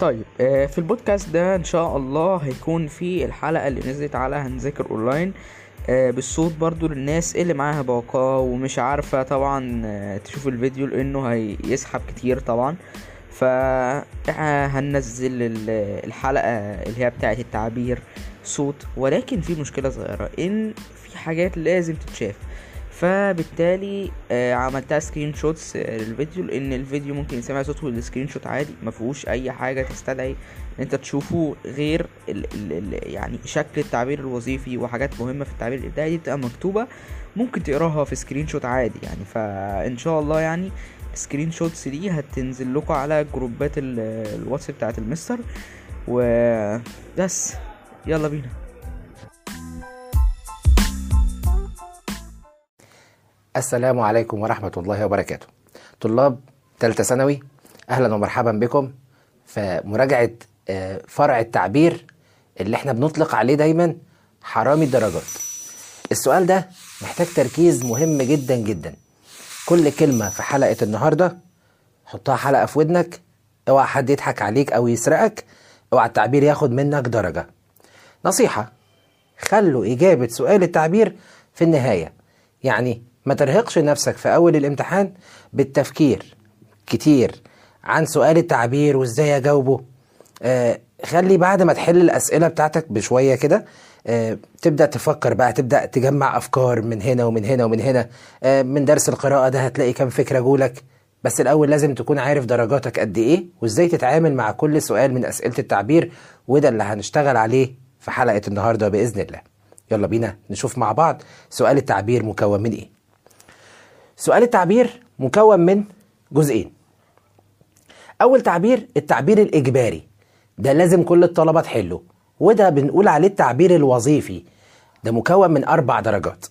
طيب آه، في البودكاست ده إن شاء الله هيكون في الحلقة اللي نزلت على هنذاكر أونلاين آه، بالصوت برضو للناس اللي معاها باقة ومش عارفة طبعا آه، تشوف الفيديو لأنه هيسحب كتير طبعا. فهننزل الحلقة اللي هي بتاعت التعبير صوت ولكن في مشكلة صغيرة إن في حاجات لازم تتشاف. فبالتالي آه عملتها screenshots للفيديو لأن الفيديو ممكن يسمع صوته وال screenshot عادي ما فيهوش أي حاجة تستدعي إن أنت تشوفه غير ال ال ال يعني شكل التعبير الوظيفي وحاجات مهمة في التعبير الإبداعي دي بتبقى مكتوبة ممكن تقراها في screenshot عادي يعني. فإن شاء الله يعني ال screenshots دي هتنزل لكم على جروبات الواتس بتاعت المستر وبس يلا بينا. السلام عليكم ورحمة الله وبركاته. طلاب ثالثة ثانوي أهلا ومرحبا بكم في مراجعة آه، فرع التعبير اللي إحنا بنطلق عليه دايما حرامي الدرجات. السؤال ده محتاج تركيز مهم جدا جدا. كل كلمة في حلقة النهاردة حطها حلقة في ودنك اوعى حد يضحك عليك أو يسرقك اوعى التعبير ياخد منك درجة. نصيحة خلوا إجابة سؤال التعبير في النهاية. يعني ما ترهقش نفسك في أول الامتحان بالتفكير كتير عن سؤال التعبير وإزاي أجاوبه. آه خلي بعد ما تحل الأسئلة بتاعتك بشوية كده آه تبدأ تفكر بقى تبدأ تجمع أفكار من هنا ومن هنا ومن هنا. آه من درس القراءة ده هتلاقي كام فكرة جولك. بس الأول لازم تكون عارف درجاتك قد إيه وإزاي تتعامل مع كل سؤال من أسئلة التعبير. وده اللي هنشتغل عليه في حلقة النهاردة بإذن الله. يلا بينا نشوف مع بعض سؤال التعبير مكون من إيه. سؤال التعبير مكون من جزئين. أول تعبير التعبير الإجباري. ده لازم كل الطلبة تحله. وده بنقول عليه التعبير الوظيفي. ده مكون من أربع درجات.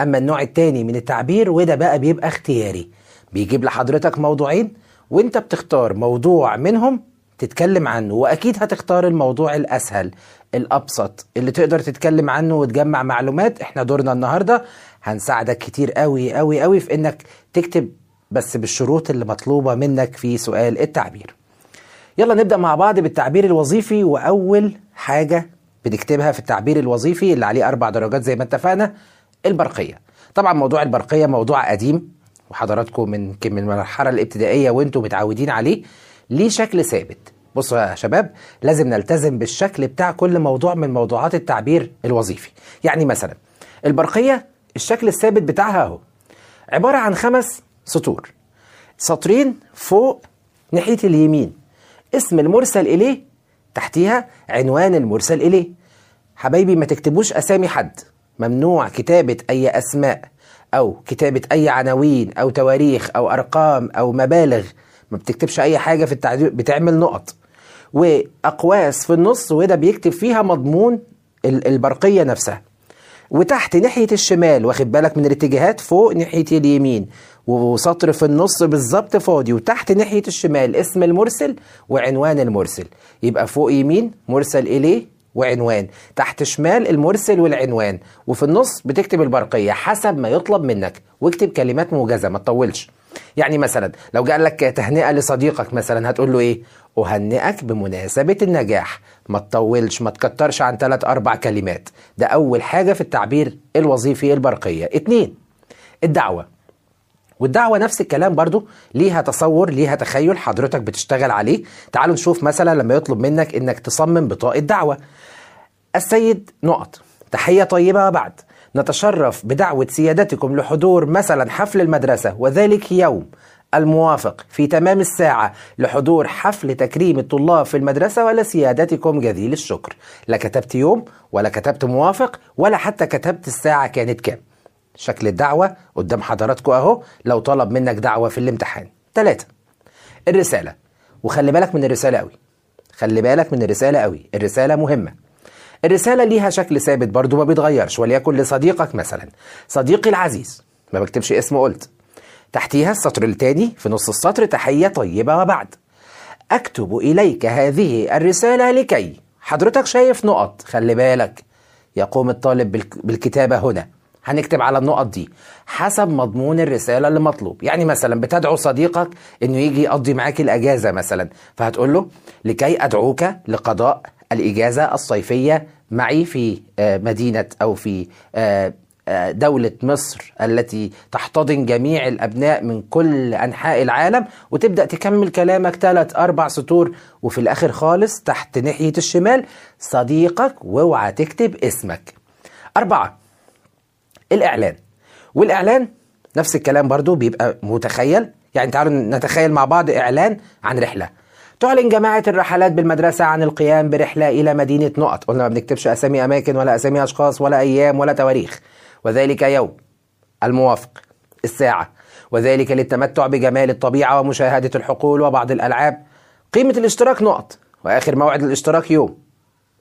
أما النوع التاني من التعبير وده بقى بيبقى اختياري. بيجيب لحضرتك موضوعين وانت بتختار موضوع منهم تتكلم عنه. وأكيد هتختار الموضوع الأسهل الأبسط اللي تقدر تتكلم عنه وتجمع معلومات. إحنا دورنا النهارده هنساعدك كتير قوي قوي قوي في إنك تكتب بس بالشروط اللي مطلوبة منك في سؤال التعبير. يلا نبدأ مع بعض بالتعبير الوظيفي وأول حاجة بنكتبها في التعبير الوظيفي اللي عليه أربع درجات زي ما اتفقنا البرقية. طبعا موضوع البرقية موضوع قديم وحضراتكم من من المرحلة الابتدائية وأنتم متعودين عليه ليه شكل ثابت. بصوا يا شباب لازم نلتزم بالشكل بتاع كل موضوع من موضوعات التعبير الوظيفي. يعني مثلا البرقية الشكل الثابت بتاعها اهو. عبارة عن خمس سطور. سطرين فوق ناحية اليمين. اسم المرسل إليه تحتيها عنوان المرسل إليه. حبايبي ما تكتبوش أسامي حد. ممنوع كتابة أي أسماء أو كتابة أي عناوين أو تواريخ أو أرقام أو مبالغ. ما بتكتبش أي حاجة في التعبير بتعمل نقط. وأقواس في النص وده بيكتب فيها مضمون البرقية نفسها. وتحت ناحية الشمال واخد بالك من الاتجاهات؟ فوق ناحية اليمين وسطر في النص بالظبط فاضي وتحت ناحية الشمال اسم المرسل وعنوان المرسل. يبقى فوق يمين مرسل إليه وعنوان تحت شمال المرسل والعنوان وفي النص بتكتب البرقية حسب ما يطلب منك واكتب كلمات موجزة ما تطولش. يعني مثلا لو قال لك تهنئة لصديقك مثلا هتقول له إيه؟ أهنئك بمناسبة النجاح. ما تطولش ما تكترش عن ثلاث أربع كلمات. ده أول حاجة في التعبير الوظيفي البرقية. اتنين الدعوة. والدعوة نفس الكلام برضو. ليها تصور ليها تخيل حضرتك بتشتغل عليه. تعالوا نشوف مثلا لما يطلب منك إنك تصمم بطاقة دعوة. السيد نقط. تحية طيبة وبعد نتشرف بدعوة سيادتكم لحضور مثلا حفل المدرسة وذلك يوم الموافق في تمام الساعة لحضور حفل تكريم الطلاب في المدرسة ولا سيادتكم جزيل الشكر. لا كتبت يوم ولا كتبت موافق ولا حتى كتبت الساعة كانت كام. شكل الدعوة قدام حضراتكم أهو لو طلب منك دعوة في الامتحان. ثلاثة الرسالة. وخلي بالك من الرسالة قوي خلي بالك من الرسالة قوي الرسالة مهمة. الرسالة ليها شكل ثابت برضو ما بيتغيرش وليكن لصديقك مثلا. صديقي العزيز ما بكتبش اسمه قلت. تحتيها السطر الثاني في نص السطر تحية طيبة وبعد. أكتب إليك هذه الرسالة لكي حضرتك شايف نقط خلي بالك. يقوم الطالب بالكتابة هنا. هنكتب على النقط دي. حسب مضمون الرسالة اللي مطلوب يعني مثلا بتدعو صديقك إنه يجي يقضي معاك الأجازة مثلا. فهتقول له لكي أدعوك لقضاء الإجازة الصيفية معي في آه، مدينة أو في آه، آه، دولة مصر التي تحتضن جميع الأبناء من كل أنحاء العالم. وتبدأ تكمل كلامك ثلاث أربع سطور وفي الآخر خالص تحت ناحية الشمال صديقك واوعى تكتب اسمك. أربعة الإعلان. والإعلان نفس الكلام برضو بيبقى متخيل. يعني تعالوا نتخيل مع بعض إعلان عن رحلة. تعلن جماعة الرحلات بالمدرسة عن القيام برحلة إلى مدينة نقط. قلنا ما بنكتبش أسامي أماكن ولا أسامي أشخاص ولا أيام ولا تواريخ. وذلك يوم الموافق الساعة. وذلك للتمتع بجمال الطبيعة ومشاهدة الحقول وبعض الألعاب. قيمة الاشتراك نقط. وآخر موعد الاشتراك يوم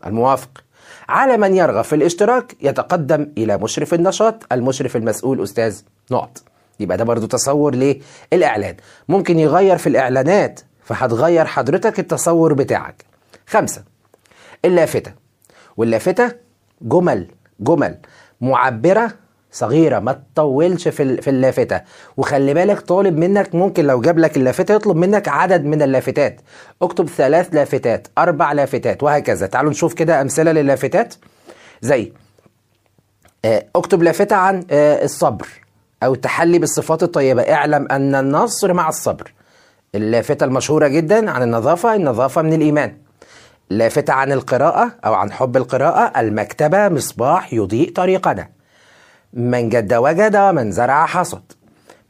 الموافق. على من يرغب في الاشتراك يتقدم إلى مشرف النشاط المشرف المسؤول أستاذ نقط. يبقى ده برضو تصور للإعلان. ممكن يغير في الإعلانات فهتغير حضرتك التصور بتاعك. خمسة اللافتة. واللافتة جمل جمل معبرة صغيرة ما تطولش في ال- في اللافتة. وخلي بالك طالب منك ممكن لو جاب لك اللافتة يطلب منك عدد من اللافتات. اكتب ثلاث لافتات أربع لافتات وهكذا. تعالوا نشوف كده أمثلة للافتات. زي آه، اكتب لافتة عن آه، الصبر أو التحلي بالصفات الطيبة. اعلم أن النصر مع الصبر. اللافتة المشهورة جدا عن النظافة النظافة من الإيمان. لافتة عن القراءة أو عن حب القراءة المكتبة مصباح يضيء طريقنا. من جد وجد ومن زرع حصد.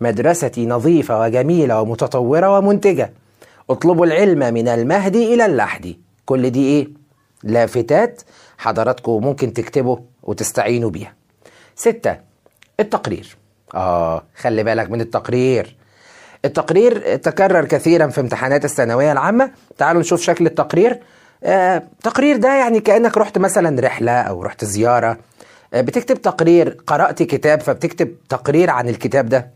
مدرستي نظيفة وجميلة ومتطورة ومنتجة. اطلبوا العلم من المهد إلى اللحد. كل دي إيه؟ لافتات حضراتكم ممكن تكتبوا وتستعينوا بيها. ستة التقرير. آه خلي بالك من التقرير. التقرير تكرر كثيرا في امتحانات الثانوية العامة. تعالوا نشوف شكل التقرير. آه تقرير ده يعني كأنك رحت مثلا رحلة أو رحت زيارة. آه بتكتب تقرير قرأت كتاب فبتكتب تقرير عن الكتاب ده.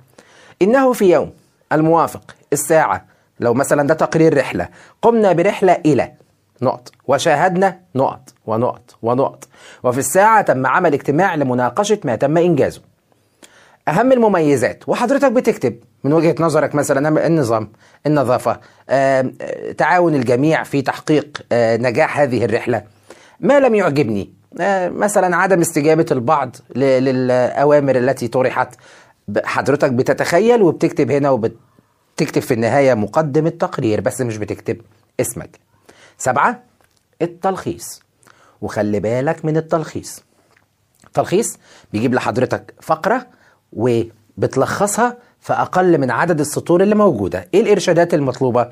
إنه في يوم الموافق الساعة لو مثلا ده تقرير رحلة قمنا برحلة إلى نقط وشاهدنا نقط ونقط ونقط. وفي الساعة تم عمل اجتماع لمناقشة ما تم إنجازه. أهم المميزات وحضرتك بتكتب من وجهة نظرك مثلا النظام النظافة آه، تعاون الجميع في تحقيق آه، نجاح هذه الرحلة. ما لم يعجبني آه، مثلا عدم استجابة البعض للأوامر التي طرحت. حضرتك بتتخيل وبتكتب هنا وبتكتب في النهاية مقدم التقرير بس مش بتكتب اسمك. سبعة التلخيص. وخلي بالك من التلخيص. تلخيص بيجيب لحضرتك فقرة وبتلخصها في أقل من عدد السطور اللي موجودة. إيه الإرشادات المطلوبة؟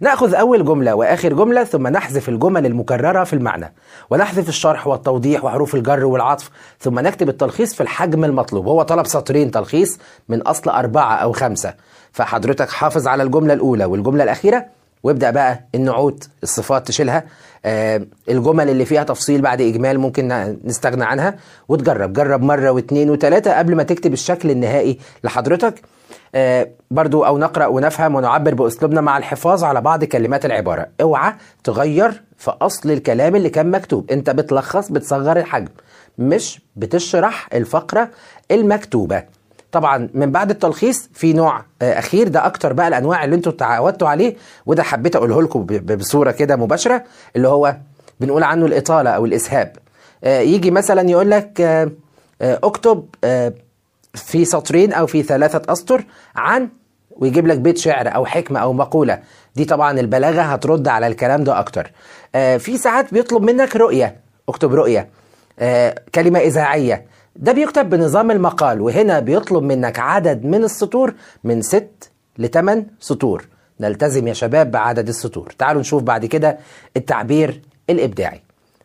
نأخذ أول جملة وآخر جملة ثم نحذف الجمل المكررة في المعنى ونحذف الشرح والتوضيح وحروف الجر والعطف ثم نكتب التلخيص في الحجم المطلوب. هو طلب سطرين تلخيص من أصل أربعة أو خمسة. فحضرتك حافظ على الجملة الأولى والجملة الأخيرة. وابدأ بقى النعوت الصفات تشيلها. آه الجمل اللي فيها تفصيل بعد إجمال ممكن نستغنى عنها. وتجرب جرب مرة واثنين وثلاثة قبل ما تكتب الشكل النهائي لحضرتك. آه برضو أو نقرأ ونفهم ونعبر بأسلوبنا مع الحفاظ على بعض كلمات العبارة. اوعى تغير في أصل الكلام اللي كان مكتوب. انت بتلخص بتصغر الحجم مش بتشرح الفقرة المكتوبة. طبعا من بعد التلخيص في نوع آه، أخير ده أكتر بقى الأنواع اللي أنتوا تعودتوا عليه وده حبيت أقوله لكم بصورة كده مباشرة اللي هو بنقول عنه الإطالة أو الإسهاب. آه، يجي مثلا يقول لك آه، اكتب في سطرين أو في ثلاثة أسطر عن ويجيب لك بيت شعر أو حكمة أو مقولة. دي طبعا البلاغة هترد على الكلام ده أكتر. في ساعات بيطلب منك رؤية. اكتب رؤية. كلمة إذاعية. ده بيكتب بنظام المقال وهنا بيطلب منك عدد من السطور من ست لثمان سطور. نلتزم يا شباب بعدد السطور. تعالوا نشوف بعد كده التعبير الإبداعي.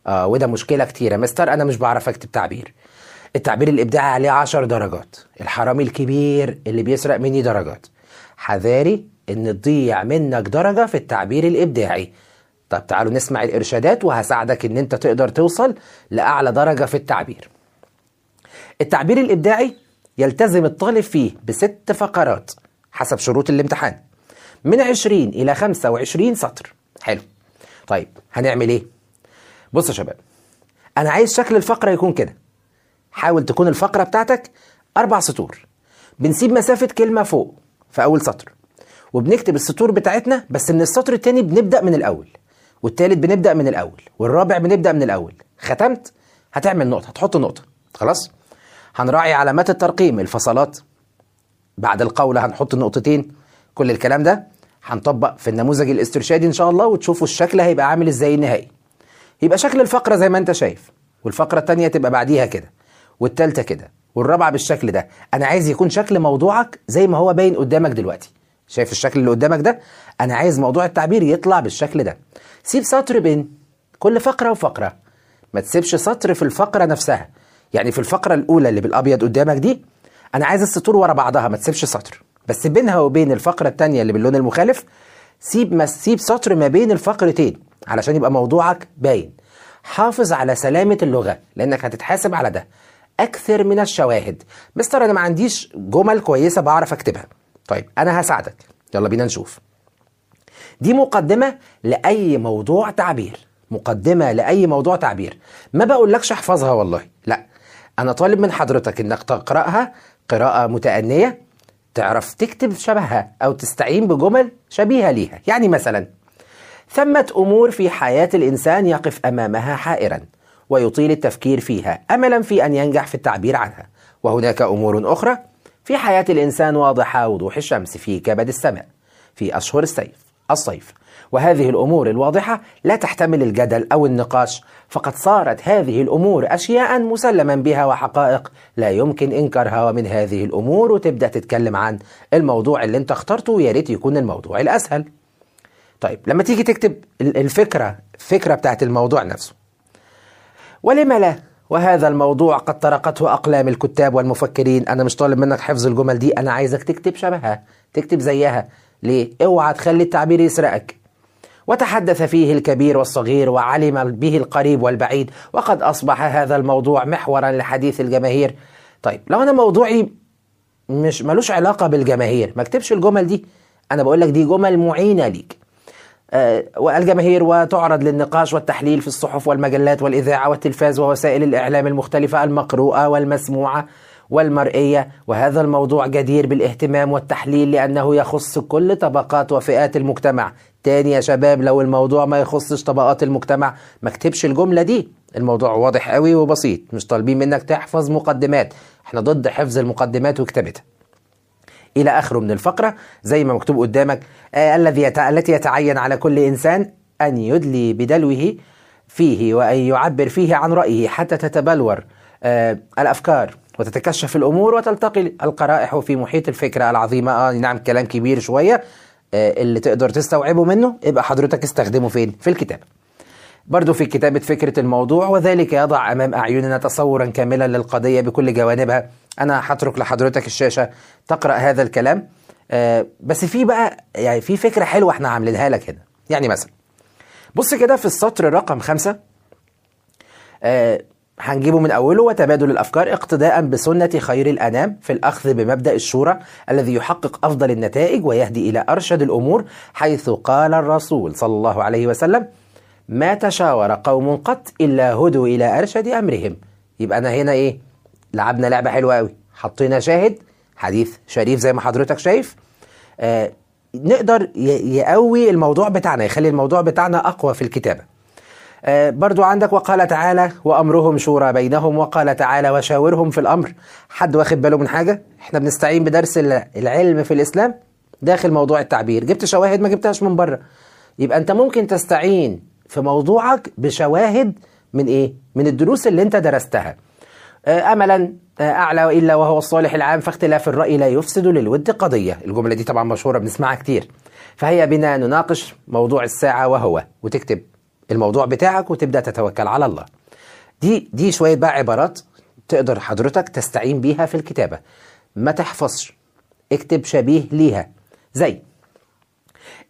آه وده مشكلة كتيرة. مستر أنا مش بعرف أكتب تعبير. التعبير الإبداعي عليه عشر درجات. الحرامي الكبير اللي بيسرق مني درجات. حذاري إن تضيع منك درجة في التعبير الإبداعي. طب تعالوا نسمع الإرشادات وهساعدك إن أنت تقدر توصل لأعلى درجة في التعبير. التعبير الإبداعي يلتزم الطالب فيه بست فقرات حسب شروط الامتحان. من 20 إلى 25 سطر. حلو. طيب هنعمل إيه؟ بص يا شباب أنا عايز شكل الفقرة يكون كده. حاول تكون الفقرة بتاعتك أربع سطور. بنسيب مسافة كلمة فوق في أول سطر وبنكتب السطور بتاعتنا بس من السطر التاني بنبدأ من الأول والتالت بنبدأ من الأول والرابع بنبدأ من الأول. ختمت؟ هتعمل نقطة هتحط نقطة. خلاص؟ هنراعي علامات الترقيم الفصلات. بعد القولة هنحط نقطتين. كل الكلام ده هنطبق في النموذج الاسترشادي إن شاء الله وتشوفوا الشكل هيبقى عامل إزاي النهائي. يبقى شكل الفقرة زي ما أنت شايف والفقرة التانية تبقى بعديها كده والتالتة كده والرابعة بالشكل ده. أنا عايز يكون شكل موضوعك زي ما هو باين قدامك دلوقتي. شايف الشكل اللي قدامك ده؟ أنا عايز موضوع التعبير يطلع بالشكل ده. سيب سطر بين كل فقرة وفقرة. ما تسيبش سطر في الفقرة نفسها. يعني في الفقرة الأولى اللي بالأبيض قدامك دي أنا عايز السطور ورا بعضها ما تسيبش سطر. بس بينها وبين الفقرة التانية اللي باللون المخالف سيب ما سيب سطر ما بين الفقرتين علشان يبقى موضوعك باين. حافظ على سلامة اللغة لأنك هتتحاسب على ده. أكثر من الشواهد. مستر أنا ما عنديش جمل كويسة بعرف أكتبها. طيب أنا هساعدك. يلا بينا نشوف. دي مقدمة لأي موضوع تعبير. مقدمة لأي موضوع تعبير. ما بقولكش احفظها والله. لا أنا طالب من حضرتك إنك تقرأها قراءة متأنية تعرف تكتب شبهها أو تستعين بجمل شبيهة ليها. يعني مثلا ثمة أمور في حياة الإنسان يقف أمامها حائرا ويطيل التفكير فيها أملا في أن ينجح في التعبير عنها. وهناك أمور أخرى في حياة الإنسان واضحة وضوح الشمس في كبد السماء في أشهر الصيف الصيف. وهذه الأمور الواضحة لا تحتمل الجدل أو النقاش. فقد صارت هذه الأمور أشياء مسلما بها وحقائق. لا يمكن إنكارها ومن هذه الأمور وتبدأ تتكلم عن الموضوع اللي انت اخترته ويا ريت يكون الموضوع الأسهل. طيب لما تيجي تكتب الفكرة الفكرة بتاعت الموضوع نفسه. ولم لا؟ وهذا الموضوع قد طرقته أقلام الكتاب والمفكرين. أنا مش طالب منك حفظ الجمل دي أنا عايزك تكتب شبهها تكتب زيها. ليه؟ اوعى تخلي التعبير يسرقك. وتحدث فيه الكبير والصغير وعلم به القريب والبعيد. وقد أصبح هذا الموضوع محورا لحديث الجماهير. طيب لو أنا موضوعي مش ملوش علاقة بالجماهير ما اكتبش الجمل دي. أنا بقول لك دي جمل معينة ليك. آه والجماهير وتعرض للنقاش والتحليل في الصحف والمجلات والإذاعة والتلفاز ووسائل الإعلام المختلفة المقروءة والمسموعة والمرئية. وهذا الموضوع جدير بالاهتمام والتحليل لأنه يخص كل طبقات وفئات المجتمع. تاني يا شباب لو الموضوع ما يخصش طبقات المجتمع ما اكتبش الجملة دي. الموضوع واضح قوي وبسيط. مش طالبين منك تحفظ مقدمات. إحنا ضد حفظ المقدمات وكتابتها إلى آخره من الفقرة زي ما مكتوب قدامك آه الذي. التي يتعين على كل إنسان أن يدلي بدلوه فيه وأن يعبر فيه عن رأيه حتى تتبلور آه الأفكار وتتكشف الأمور وتلتقي القرائح في محيط الفكرة العظيمة. آه نعم كلام كبير شوية آه اللي تقدر تستوعبه منه يبقى حضرتك استخدمه فين؟ في الكتابة. برضو في كتابة فكرة الموضوع وذلك يضع أمام أعيننا تصورا كاملا للقضية بكل جوانبها. أنا هترك لحضرتك الشاشة تقرأ هذا الكلام. آه بس في بقى يعني في فكرة حلوة إحنا عاملينها لك هنا. يعني مثلا بص كده في السطر رقم خمسة. آه هنجيبه من أوله وتبادل الأفكار اقتداء بسنة خير الأنام في الأخذ بمبدأ الشورى الذي يحقق أفضل النتائج ويهدي إلى أرشد الأمور حيث قال الرسول صلى الله عليه وسلم ما تشاور قوم قط إلا هدوا إلى أرشد أمرهم. يبقى أنا هنا إيه؟ لعبنا لعبة حلوة قوي حطينا شاهد حديث شريف زي ما حضرتك شايف. آه نقدر يقوي الموضوع بتاعنا يخلي الموضوع بتاعنا أقوى في الكتابة. برضو عندك وقال تعالى وأمرهم شورى بينهم وقال تعالى وشاورهم في الأمر. حد واخد باله من حاجة؟ إحنا بنستعين بدرس العلم في الإسلام داخل موضوع التعبير. جبت شواهد ما جبتهاش من بره. يبقى أنت ممكن تستعين في موضوعك بشواهد من إيه؟ من الدروس اللي أنت درستها. آه أملا آه أعلى وإلا وهو الصالح العام فاختلاف الرأي لا يفسد للود قضية. الجملة دي طبعا مشهورة بنسمعها كتير. فهي بنا نناقش موضوع الساعة وهو. وتكتب. الموضوع بتاعك وتبدأ تتوكل على الله. دي دي شوية بقى عبارات تقدر حضرتك تستعين بيها في الكتابة. ما تحفظش. اكتب شبيه ليها. زي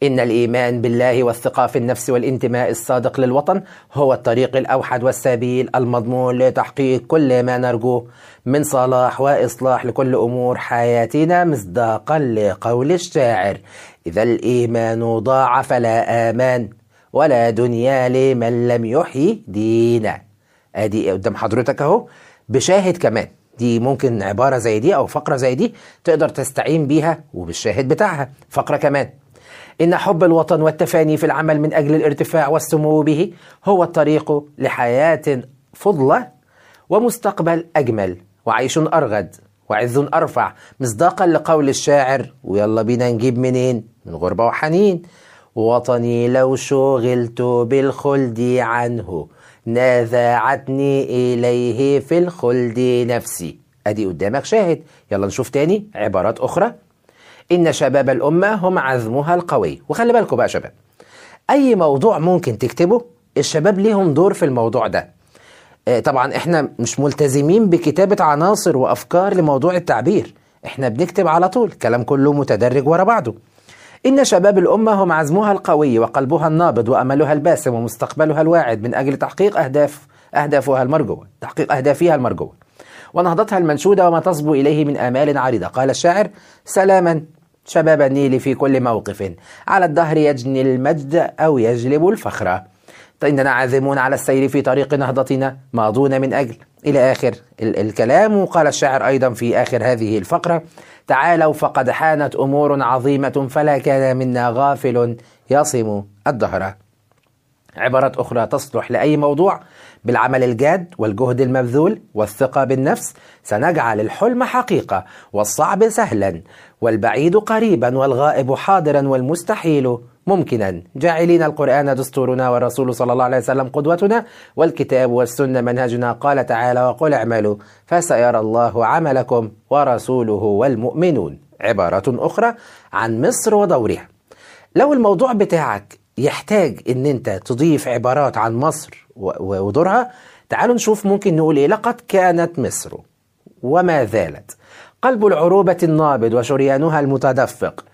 إن الإيمان بالله والثقة في النفس والانتماء الصادق للوطن هو الطريق الأوحد والسبيل المضمون لتحقيق كل ما نرجوه من صلاح وإصلاح لكل أمور حياتنا مصداقا لقول الشاعر إذا الإيمان ضاع فلا آمان. ولا دنيا لمن لم يحيي دينا ادي قدام حضرتك أهو. بشاهد كمان. دي ممكن عبارة زي دي أو فقرة زي دي تقدر تستعين بيها وبالشاهد بتاعها. فقرة كمان. إن حب الوطن والتفاني في العمل من أجل الارتفاع والسمو به هو الطريق لحياة فضلة ومستقبل أجمل. وعيش أرغد وعز أرفع. مصداقا لقول الشاعر. ويلا بينا نجيب منين؟ من غربة وحنين. وطني لو شغلت بالخلد عنه نازعتني إليه في الخلد نفسي. أدي قدامك شاهد. يلا نشوف تاني عبارات أخرى. إن شباب الأمة هم عزمها القوي. وخلي بالكم بقى شباب أي موضوع ممكن تكتبه الشباب ليهم دور في الموضوع ده. آه، طبعا إحنا مش ملتزمين بكتابة عناصر وأفكار لموضوع التعبير. إحنا بنكتب على طول كلام كله متدرج ورا بعضه. إن شباب الأمة هم عزمها القوي وقلبها النابض وأملها الباسم ومستقبلها الواعد من أجل تحقيق أهداف أهدافها المرجوة تحقيق أهدافها المرجوة ونهضتها المنشودة وما تصبو إليه من آمال عريضة. قال الشاعر سلاما شباب النيل في كل موقف. على الدهر يجني المجد أو يجلب الفخر. فإننا عازمون على السير في طريق نهضتنا ماضون من أجل إلى آخر ال- الكلام. وقال الشاعر أيضا في آخر هذه الفقرة تعالوا فقد حانت أمور عظيمة فلا كان منا غافل يصم الدهر. عبارات أخرى تصلح لأي موضوع بالعمل الجاد والجهد المبذول والثقة بالنفس سنجعل الحلم حقيقة والصعب سهلا والبعيد قريبا والغائب حاضرا والمستحيل ممكنا. جاعلين القرآن دستورنا والرسول صلى الله عليه وسلم قدوتنا والكتاب والسنة منهجنا. قال تعالى وقل اعملوا فسيرى الله عملكم ورسوله والمؤمنون. عبارات أخرى عن مصر ودورها. لو الموضوع بتاعك يحتاج إن أنت تضيف عبارات عن مصر ودورها تعالوا نشوف ممكن نقول إيه. لقد كانت مصر وما زالت. قلب العروبة النابض وشريانها المتدفق.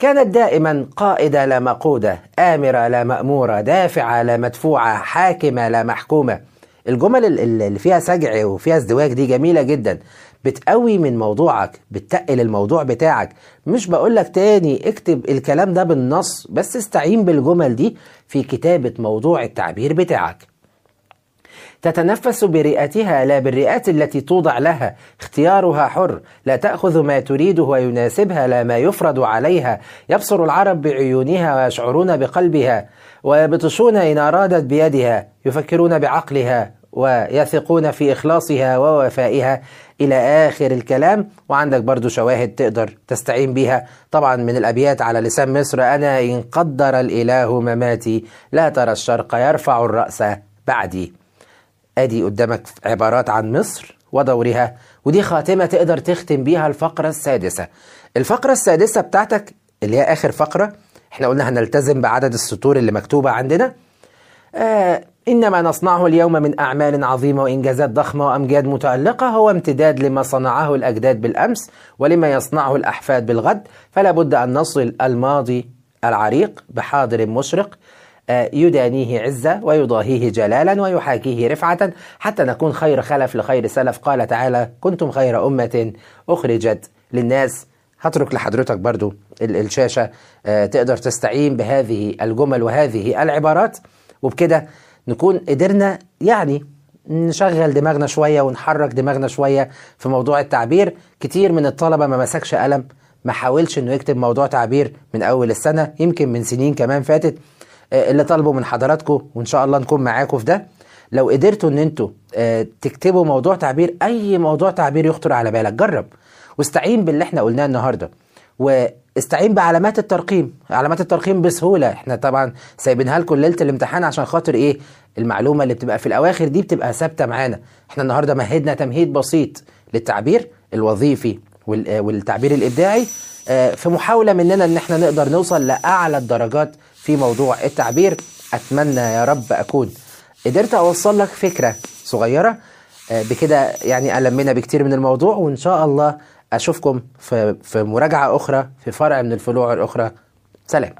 كانت دائما قائدة لا مقودة آمرة لا مأمورة دافعة لا مدفوعة حاكمة لا محكومة. الجمل ال- ال- اللي فيها سجع وفيها ازدواج دي جميلة جدا. بتقوي من موضوعك بتقل الموضوع بتاعك. مش بقولك تاني اكتب الكلام ده بالنص بس استعين بالجمل دي في كتابة موضوع التعبير بتاعك. تتنفس برئتها لا بالرئات التي توضع لها. اختيارها حر. لا تأخذ ما تريده ويناسبها لا ما يفرض عليها. يبصر العرب بعيونها ويشعرون بقلبها ويبطشون إن أرادت بيدها يفكرون بعقلها ويثقون في إخلاصها ووفائها. إلى آخر الكلام وعندك برضو شواهد تقدر تستعين بيها. طبعا من الأبيات على لسان مصر أنا إن قدر الإله مماتي لا ترى الشرق يرفع الرأس بعدي. أدي قدامك عبارات عن مصر ودورها ودي خاتمة تقدر تختم بيها الفقرة السادسة. الفقرة السادسة بتاعتك اللي هي آخر فقرة إحنا قلنا هنلتزم بعدد السطور اللي مكتوبة عندنا. آه إنما نصنعه اليوم من أعمال عظيمة وإنجازات ضخمة وأمجاد متألقة هو امتداد لما صنعه الأجداد بالأمس ولما يصنعه الأحفاد بالغد. فلا بد أن نصل الماضي العريق بحاضر مشرق يدانيه عزة ويضاهيه جلالا ويحاكيه رفعة. حتى نكون خير خلف لخير سلف. قال تعالى كنتم خير أمة أخرجت للناس. هترك لحضرتك برضو ال- الشاشة. آه، تقدر تستعين بهذه الجمل وهذه العبارات. وبكده نكون قدرنا يعني نشغل دماغنا شوية ونحرك دماغنا شوية في موضوع التعبير. كتير من الطلبة ما مسكش قلم ما حاولش إنه يكتب موضوع تعبير من أول السنة يمكن من سنين كمان فاتت. آه، اللي طالبه من حضراتكم وإن شاء الله نكون معاكم في ده. لو قدرتوا إن أنتوا آه، تكتبوا موضوع تعبير أي موضوع تعبير يخطر على بالك جرب. واستعين باللي إحنا قلناه النهارده. واستعين بعلامات الترقيم. علامات الترقيم بسهولة. إحنا طبعا سايبينها لكم ليلة الامتحان عشان خاطر إيه؟ المعلومة اللي بتبقى في الأواخر دي بتبقى ثابتة معانا. إحنا النهارده مهدنا تمهيد بسيط للتعبير الوظيفي آه، والتعبير الإبداعي. آه، في محاولة مننا إن إحنا نقدر نوصل لأعلى الدرجات في موضوع التعبير. أتمنى يا رب أكون قدرت أوصل لك فكرة صغيرة. آه، بكده يعني ألمنا بكتير من الموضوع وإن شاء الله أشوفكم في في مراجعة أخرى في فرع من الفروع الأخرى. سلام.